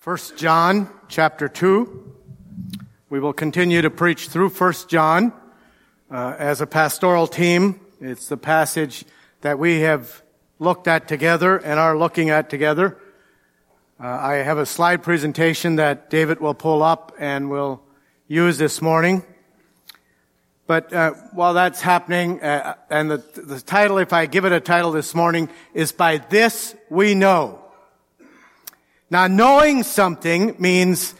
First John chapter 2. We will continue to preach through First John uh, as a pastoral team. It's the passage that we have looked at together and are looking at together. Uh, I have a slide presentation that David will pull up and will use this morning. But uh, while that's happening, uh, and the, the title, if I give it a title this morning, is By This We Know. Now, knowing something means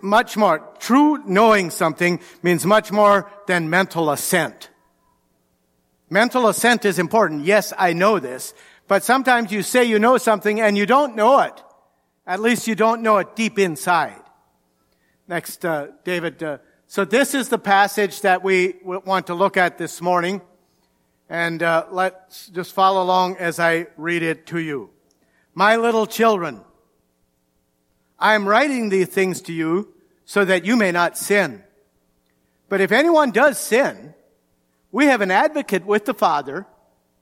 much more. True knowing something means much more than mental assent. Mental assent is important. Yes, I know this. But sometimes you say you know something and you don't know it. At least you don't know it deep inside. Next, uh, David. Uh, so this is the passage that we want to look at this morning. And uh, let's just follow along as I read it to you. My little children, I am writing these things to you so that you may not sin. But if anyone does sin, we have an advocate with the Father,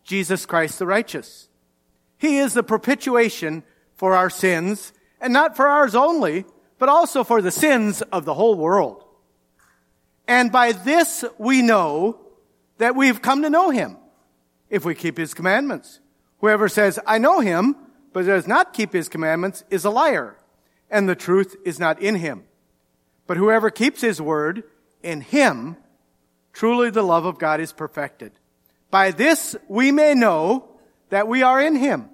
Jesus Christ the righteous. He is the propitiation for our sins, and not for ours only, but also for the sins of the whole world. And by this we know that we've come to know him, if we keep his commandments. Whoever says, I know him, but does not keep his commandments is a liar and the truth is not in him. But whoever keeps his word, in him, truly the love of God is perfected. By this we may know that we are in him.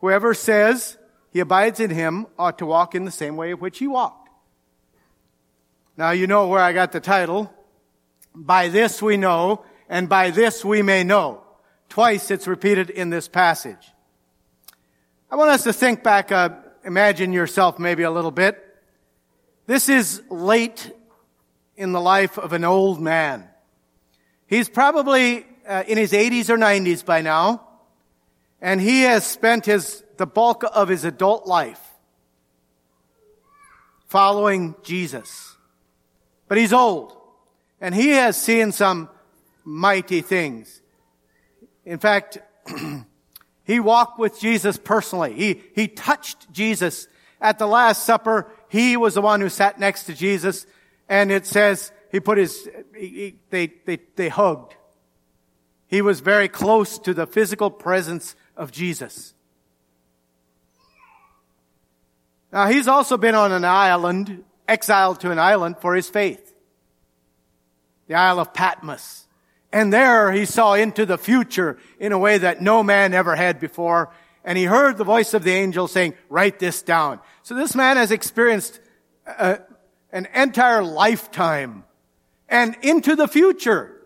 Whoever says he abides in him ought to walk in the same way in which he walked. Now you know where I got the title. By this we know, and by this we may know. Twice it's repeated in this passage. I want us to think back imagine yourself maybe a little bit. This is late in the life of an old man. He's probably uh, in his 80s or 90s by now, and he has spent his the bulk of his adult life following Jesus. But he's old, and he has seen some mighty things. In fact, He walked with Jesus personally. He, he touched Jesus at the Last Supper. He was the one who sat next to Jesus. And it says he put his, he, they, they, they hugged. He was very close to the physical presence of Jesus. Now he's also been on an island, exiled to an island for his faith. The Isle of Patmos. And there he saw into the future in a way that no man ever had before. And he heard the voice of the angel saying, write this down. So this man has experienced a, an entire lifetime and into the future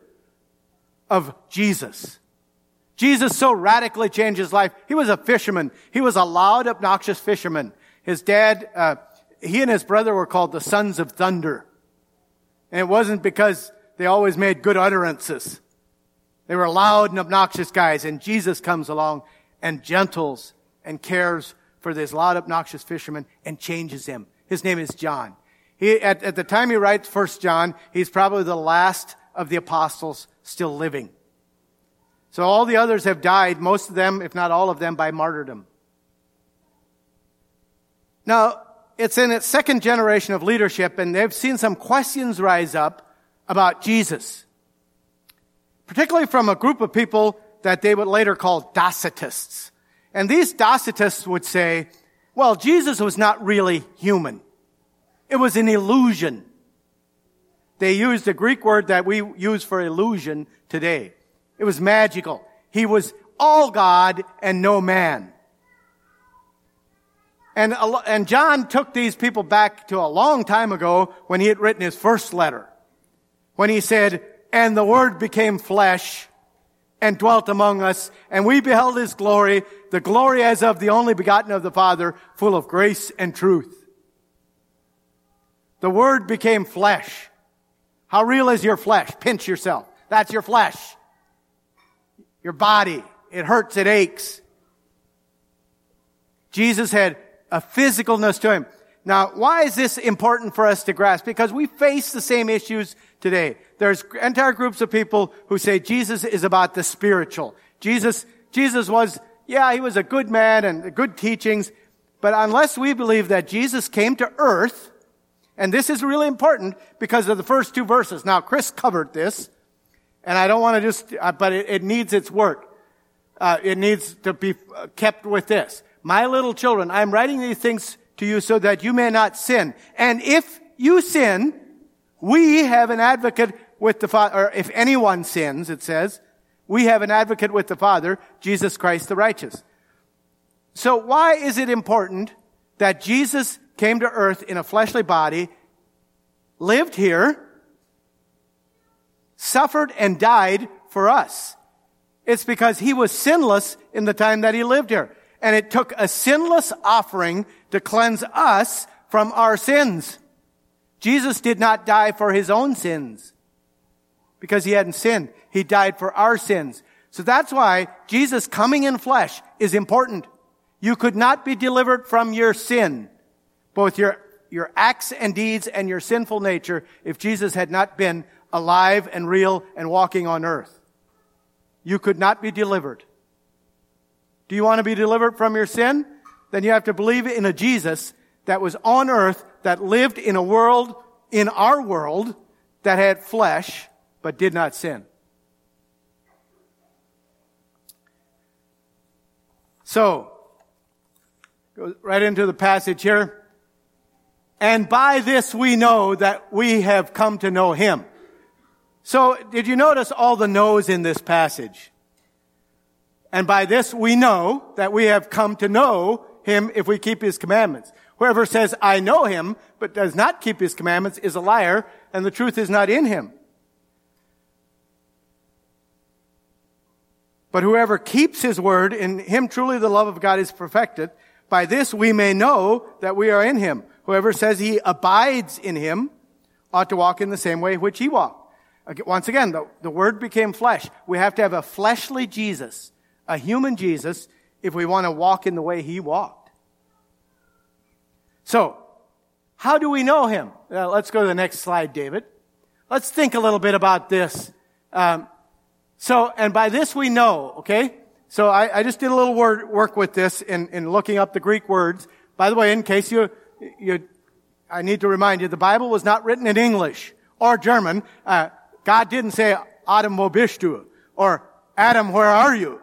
of Jesus. Jesus so radically changed his life. He was a fisherman. He was a loud, obnoxious fisherman. His dad, uh, he and his brother were called the sons of thunder. And it wasn't because they always made good utterances. They were loud and obnoxious guys, and Jesus comes along and gentles and cares for this loud, obnoxious fisherman and changes him. His name is John. He, at, at the time he writes First John, he's probably the last of the apostles still living. So all the others have died, most of them, if not all of them, by martyrdom. Now, it's in its second generation of leadership, and they've seen some questions rise up about Jesus. Particularly from a group of people that they would later call Docetists. And these Docetists would say, well, Jesus was not really human. It was an illusion. They used the Greek word that we use for illusion today. It was magical. He was all God and no man. And, and John took these people back to a long time ago when he had written his first letter when he said, and the word became flesh and dwelt among us, and we beheld his glory, the glory as of the only begotten of the Father, full of grace and truth. The word became flesh. How real is your flesh? Pinch yourself. That's your flesh. Your body. It hurts, it aches. Jesus had a physicalness to him. Now, why is this important for us to grasp? Because we face the same issues today. There's entire groups of people who say Jesus is about the spiritual. Jesus, Jesus was, yeah, he was a good man and good teachings, But unless we believe that Jesus came to earth, and this is really important because of the first two verses. Now, Chris covered this, and I don't want to just, uh, but it, it, needs its work. Uh, it needs to be uh, kept with this. My little children, I am writing these things to you so that you may not sin. And if you sin, we have an advocate with the Father, or if anyone sins, it says, we have an advocate with the Father, Jesus Christ the righteous. So why is it important that Jesus came to earth in a fleshly body, lived here, suffered and died for us? It's because he was sinless in the time that he lived here. And it took a sinless offering to cleanse us from our sins. Jesus did not die for his own sins because he hadn't sinned. He died for our sins. So that's why Jesus coming in flesh is important. You could not be delivered from your sin, both your, your acts and deeds and your sinful nature, if Jesus had not been alive and real and walking on earth. You could not be delivered. Do you want to be delivered from your sin? Then you have to believe in a Jesus that was on earth, that lived in a world, in our world, that had flesh, but did not sin. So, go right into the passage here. And by this we know that we have come to know him. So, did you notice all the knows in this passage? And by this we know that we have come to know him if we keep his commandments. Whoever says, I know him, but does not keep his commandments is a liar, and the truth is not in him. But whoever keeps his word, in him truly the love of God is perfected. By this we may know that we are in him. Whoever says he abides in him ought to walk in the same way which he walked. Once again, the, the word became flesh. We have to have a fleshly Jesus, a human Jesus, if we want to walk in the way he walked. So, how do we know him? Uh, let's go to the next slide, David. Let's think a little bit about this. Um, so, and by this we know, okay? So I, I just did a little word, work with this in, in looking up the Greek words. By the way, in case you, you, I need to remind you, the Bible was not written in English or German. Uh, God didn't say, Adam wo bist du? Or, Adam, where are you?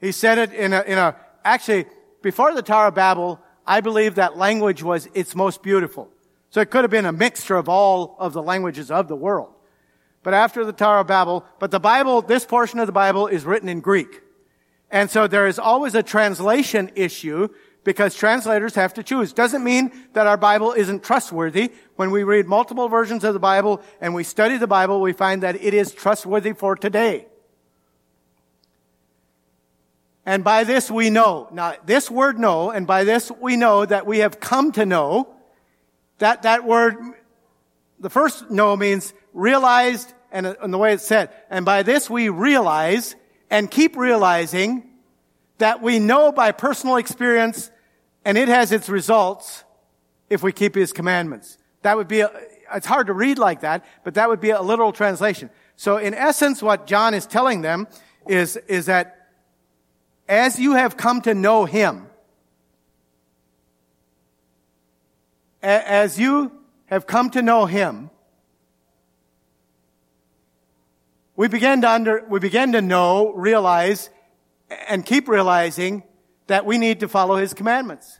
He said it in a, in a, actually, before the Tower of Babel, I believe that language was its most beautiful. So it could have been a mixture of all of the languages of the world but after the Tower of Babel. But the Bible, this portion of the Bible is written in Greek. And so there is always a translation issue because translators have to choose. Doesn't mean that our Bible isn't trustworthy. When we read multiple versions of the Bible and we study the Bible, we find that it is trustworthy for today. And by this we know. Now, this word know, and by this we know that we have come to know. That, that word, the first know means realized, and, and the way it's said, and by this we realize and keep realizing that we know by personal experience and it has its results if we keep his commandments. That would be, a, it's hard to read like that, but that would be a literal translation. So in essence, what John is telling them is, is that as you have come to know him, as you have come to know him, we begin to under, we begin to know, realize, and keep realizing that we need to follow His commandments.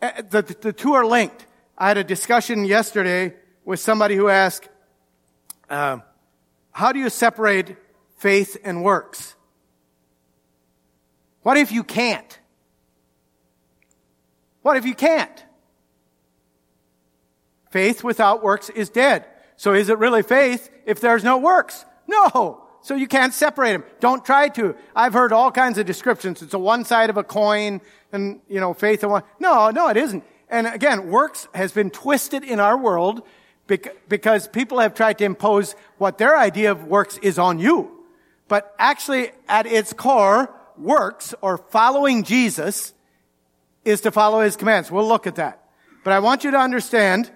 Uh, the, the two are linked. I had a discussion yesterday with somebody who asked, uh, how do you separate faith and works? What if you can't? What if you can't? Faith without works is dead. So is it really faith if there's no works? No. So you can't separate them. Don't try to. I've heard all kinds of descriptions. It's a one side of a coin and, you know, faith and one. No, no, it isn't. And again, works has been twisted in our world because people have tried to impose what their idea of works is on you. But actually, at its core, works or following Jesus is to follow his commands. We'll look at that. But I want you to understand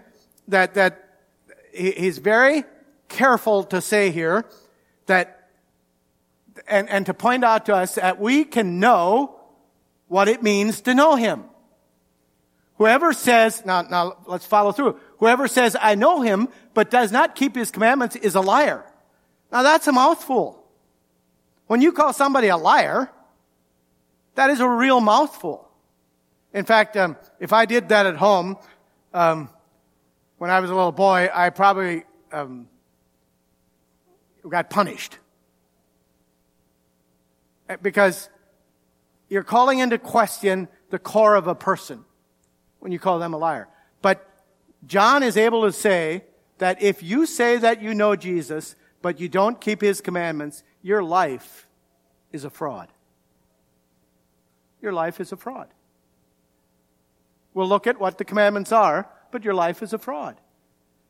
that, that he's very careful to say here that, and, and to point out to us that we can know what it means to know him. Whoever says, now, now let's follow through. Whoever says, I know him, but does not keep his commandments is a liar. Now that's a mouthful. When you call somebody a liar, that is a real mouthful. In fact, um, if I did that at home, um, when I was a little boy, I probably um, got punished because you're calling into question the core of a person when you call them a liar. But John is able to say that if you say that you know Jesus, but you don't keep his commandments, your life is a fraud. Your life is a fraud. We'll look at what the commandments are, but your life is a fraud.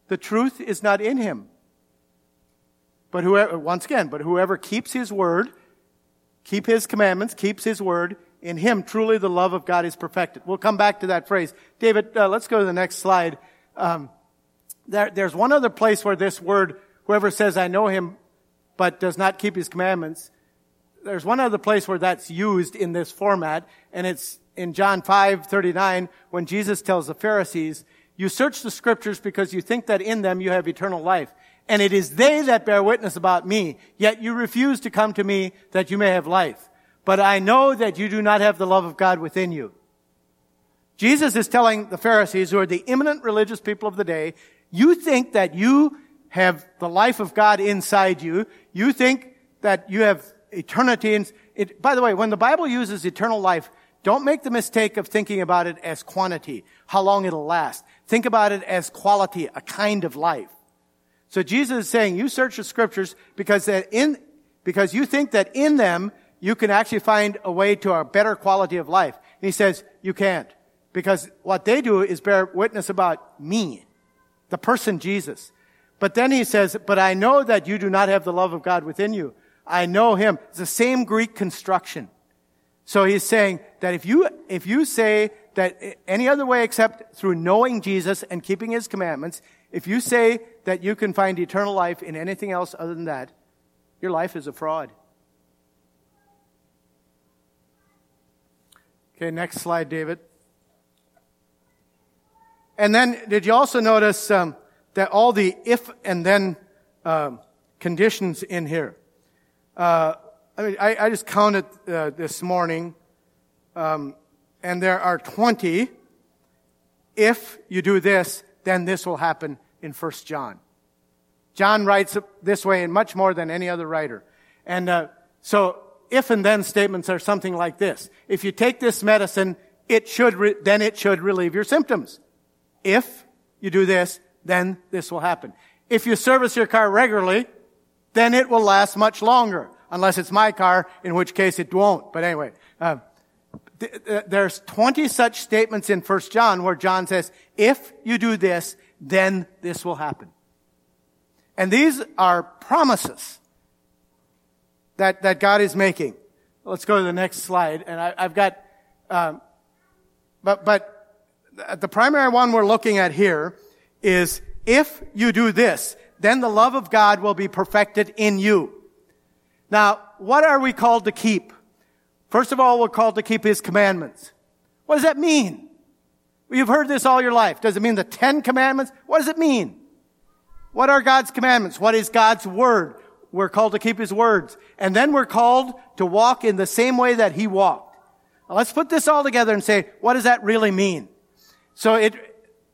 The truth is not in him. But whoever, once again, but whoever keeps his word, keep his commandments, keeps his word, in him truly the love of God is perfected. We'll come back to that phrase. David, uh, let's go to the next slide. Um, there, there's one other place where this word, whoever says I know him, but does not keep his commandments, there's one other place where that's used in this format, and it's in John 5, 39, when Jesus tells the Pharisees, you search the scriptures because you think that in them you have eternal life. And it is they that bear witness about me, yet you refuse to come to me that you may have life but I know that you do not have the love of God within you. Jesus is telling the Pharisees, who are the eminent religious people of the day, you think that you have the life of God inside you. You think that you have eternity. And it, by the way, when the Bible uses eternal life, don't make the mistake of thinking about it as quantity, how long it'll last. Think about it as quality, a kind of life. So Jesus is saying, you search the scriptures because that in, because you think that in them you can actually find a way to a better quality of life. And he says, you can't. Because what they do is bear witness about me, the person Jesus. But then he says, but I know that you do not have the love of God within you. I know him. It's the same Greek construction. So he's saying that if you, if you say that any other way except through knowing Jesus and keeping his commandments, if you say that you can find eternal life in anything else other than that, your life is a fraud. Okay, next slide, David. And then, did you also notice um, that all the if and then um, conditions in here? Uh, I mean, I, I just counted uh, this morning, um, and there are 20. If you do this, then this will happen in First John. John writes this way, and much more than any other writer. And uh, so if and then statements are something like this. If you take this medicine, it should, re- then it should relieve your symptoms. If you do this, then this will happen. If you service your car regularly, then it will last much longer. Unless it's my car, in which case it won't. But anyway, uh, th- th- there's 20 such statements in 1 John where John says, if you do this, then this will happen. And these are promises that, that God is making. Let's go to the next slide. And I, have got, um, but, but the primary one we're looking at here is if you do this, then the love of God will be perfected in you. Now, what are we called to keep? First of all, we're called to keep His commandments. What does that mean? You've heard this all your life. Does it mean the Ten Commandments? What does it mean? What are God's commandments? What is God's Word? We're called to keep his words. And then we're called to walk in the same way that he walked. Now let's put this all together and say, what does that really mean? So it,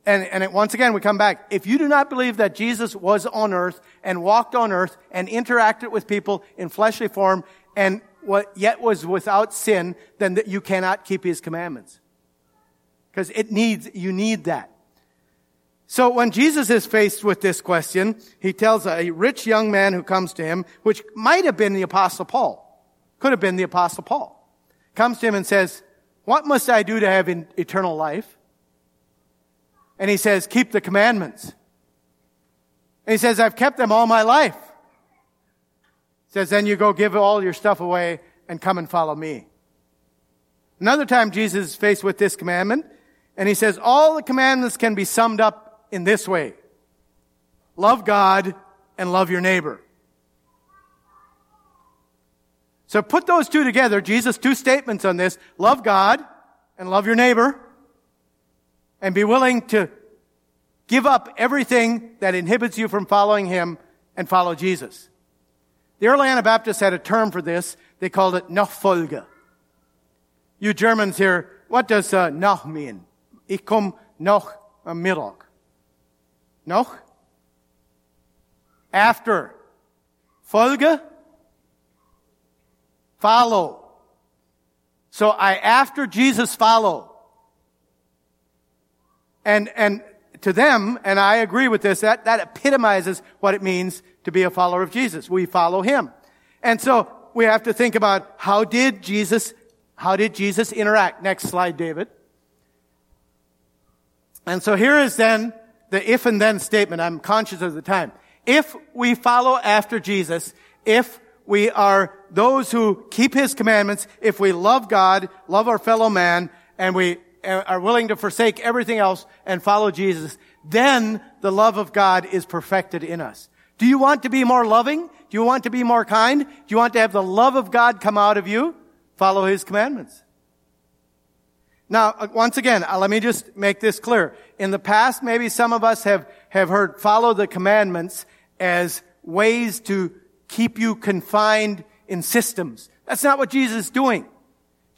and, and it, once again, we come back. If you do not believe that Jesus was on earth and walked on earth and interacted with people in fleshly form and what yet was without sin, then you cannot keep his commandments. Because it needs, you need that. So when Jesus is faced with this question, he tells a rich young man who comes to him, which might have been the apostle Paul, could have been the apostle Paul, comes to him and says, what must I do to have eternal life? And he says, keep the commandments. And he says, I've kept them all my life. He says, then you go give all your stuff away and come and follow me. Another time Jesus is faced with this commandment, and he says, all the commandments can be summed up in this way. Love God and love your neighbor. So put those two together. Jesus, two statements on this. Love God and love your neighbor and be willing to give up everything that inhibits you from following him and follow Jesus. The early Anabaptists had a term for this. They called it Nachfolge. You Germans here, what does uh, noch mean? Ich komm noch am Mittag. Noch? After. Folge? Follow. So I, after Jesus, follow. And, and to them, and I agree with this, that, that epitomizes what it means to be a follower of Jesus. We follow Him. And so we have to think about how did Jesus, how did Jesus interact? Next slide, David. And so here is then the if and then statement. I'm conscious of the time. If we follow after Jesus, if we are those who keep His commandments, if we love God, love our fellow man, and we are willing to forsake everything else and follow Jesus, then the love of God is perfected in us. Do you want to be more loving? Do you want to be more kind? Do you want to have the love of God come out of you? Follow His commandments. Now, uh, once again, uh, let me just make this clear. In the past, maybe some of us have, have heard follow the commandments as ways to keep you confined in systems. That's not what Jesus is doing.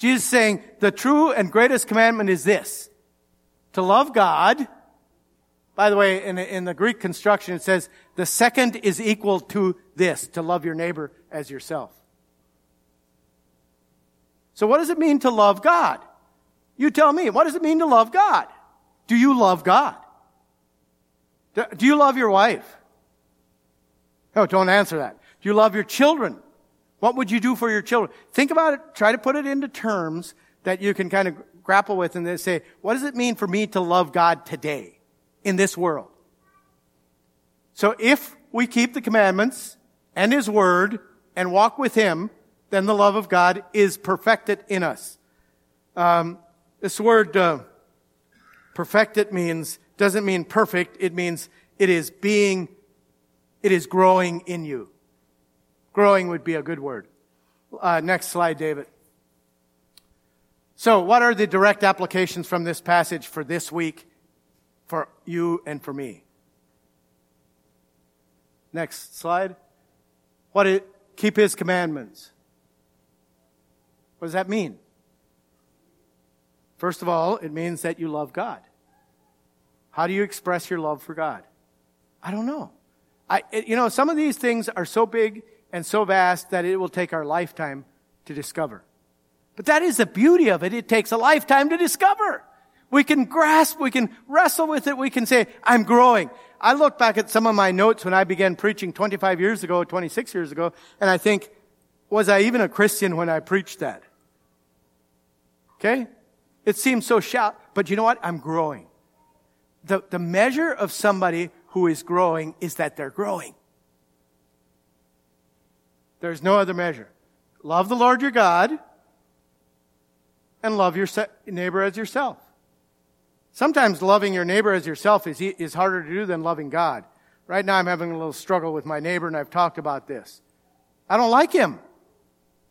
Jesus saying the true and greatest commandment is this. To love God. By the way, in, in the Greek construction, it says the second is equal to this, to love your neighbor as yourself. So what does it mean to love God? You tell me, what does it mean to love God? Do you love God? Do you love your wife? Oh, don't answer that. Do you love your children? What would you do for your children? Think about it. Try to put it into terms that you can kind of grapple with and then say, what does it mean for me to love God today in this world? So if we keep the commandments and His Word and walk with Him, then the love of God is perfected in us. Um, this word uh, perfected means doesn't mean perfect. It means it is being it is growing in you. Growing would be a good word. Uh, next slide, David. So, what are the direct applications from this passage for this week, for you and for me? Next slide. What it, keep his commandments. What does that mean? First of all, it means that you love God. How do you express your love for God? I don't know. I, you know, some of these things are so big and so vast that it will take our lifetime to discover. But that is the beauty of it. It takes a lifetime to discover. We can grasp, we can wrestle with it, we can say, I'm growing. I look back at some of my notes when I began preaching 25 years ago, 26 years ago, and I think, was I even a Christian when I preached that? Okay? It seems so shallow, but you know what? I'm growing. The, the measure of somebody who is growing is that they're growing. There's no other measure. Love the Lord your God and love your neighbor as yourself. Sometimes loving your neighbor as yourself is, is harder to do than loving God. Right now I'm having a little struggle with my neighbor and I've talked about this. I don't like him.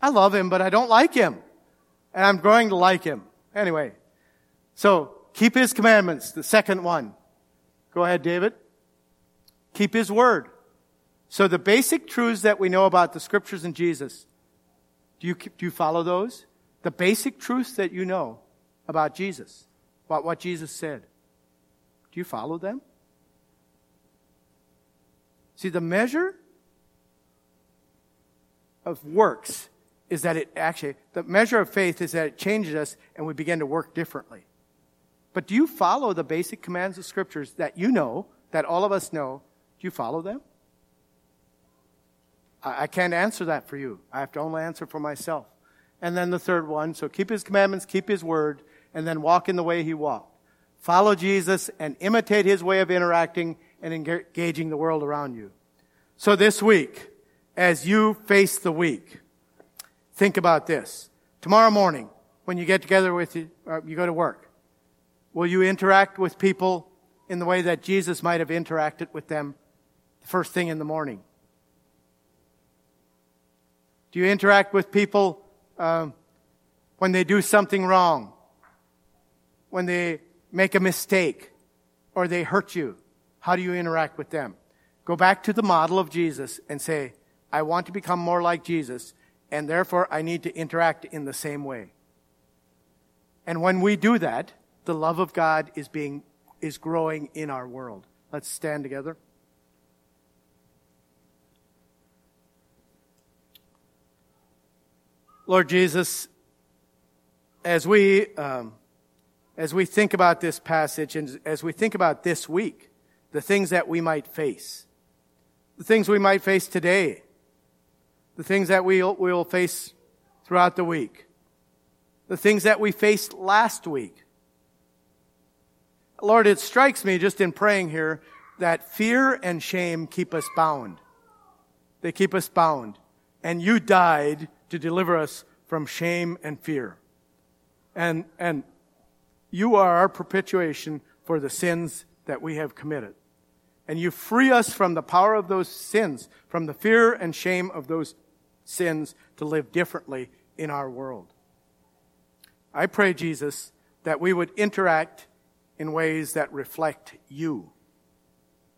I love him, but I don't like him. And I'm growing to like him. Anyway. So, keep his commandments, the second one. Go ahead, David. Keep his word. So the basic truths that we know about the scriptures and Jesus, do you, do you follow those? The basic truths that you know about Jesus, about what Jesus said. Do you follow them? See, the measure of works is that it actually, the measure of faith is that it changes us and we begin to work differently. But do you follow the basic commands of scriptures that you know, that all of us know? Do you follow them? I, I can't answer that for you. I have to only answer for myself. And then the third one, so keep his commandments, keep his word, and then walk in the way he walked. Follow Jesus and imitate his way of interacting and engaging the world around you. So this week, as you face the week, think about this. Tomorrow morning, when you get together with you, or you go to work, will you interact with people in the way that Jesus might have interacted with them the first thing in the morning? Do you interact with people um, when they do something wrong? When they make a mistake or they hurt you? How do you interact with them? Go back to the model of Jesus and say, I want to become more like Jesus, and therefore I need to interact in the same way. And when we do that, the love of God is being, is growing in our world. Let's stand together. Lord Jesus, as we, um, as we think about this passage and as we think about this week, the things that we might face, the things we might face today, the things that we'll, we'll face throughout the week, the things that we faced last week. Lord, it strikes me just in praying here that fear and shame keep us bound. They keep us bound. And you died to deliver us from shame and fear. And, and you are our propitiation for the sins that we have committed. And you free us from the power of those sins, from the fear and shame of those sins to live differently in our world. I pray, Jesus, that we would interact in ways that reflect you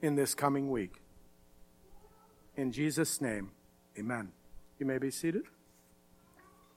in this coming week. In Jesus' name, amen. You may be seated.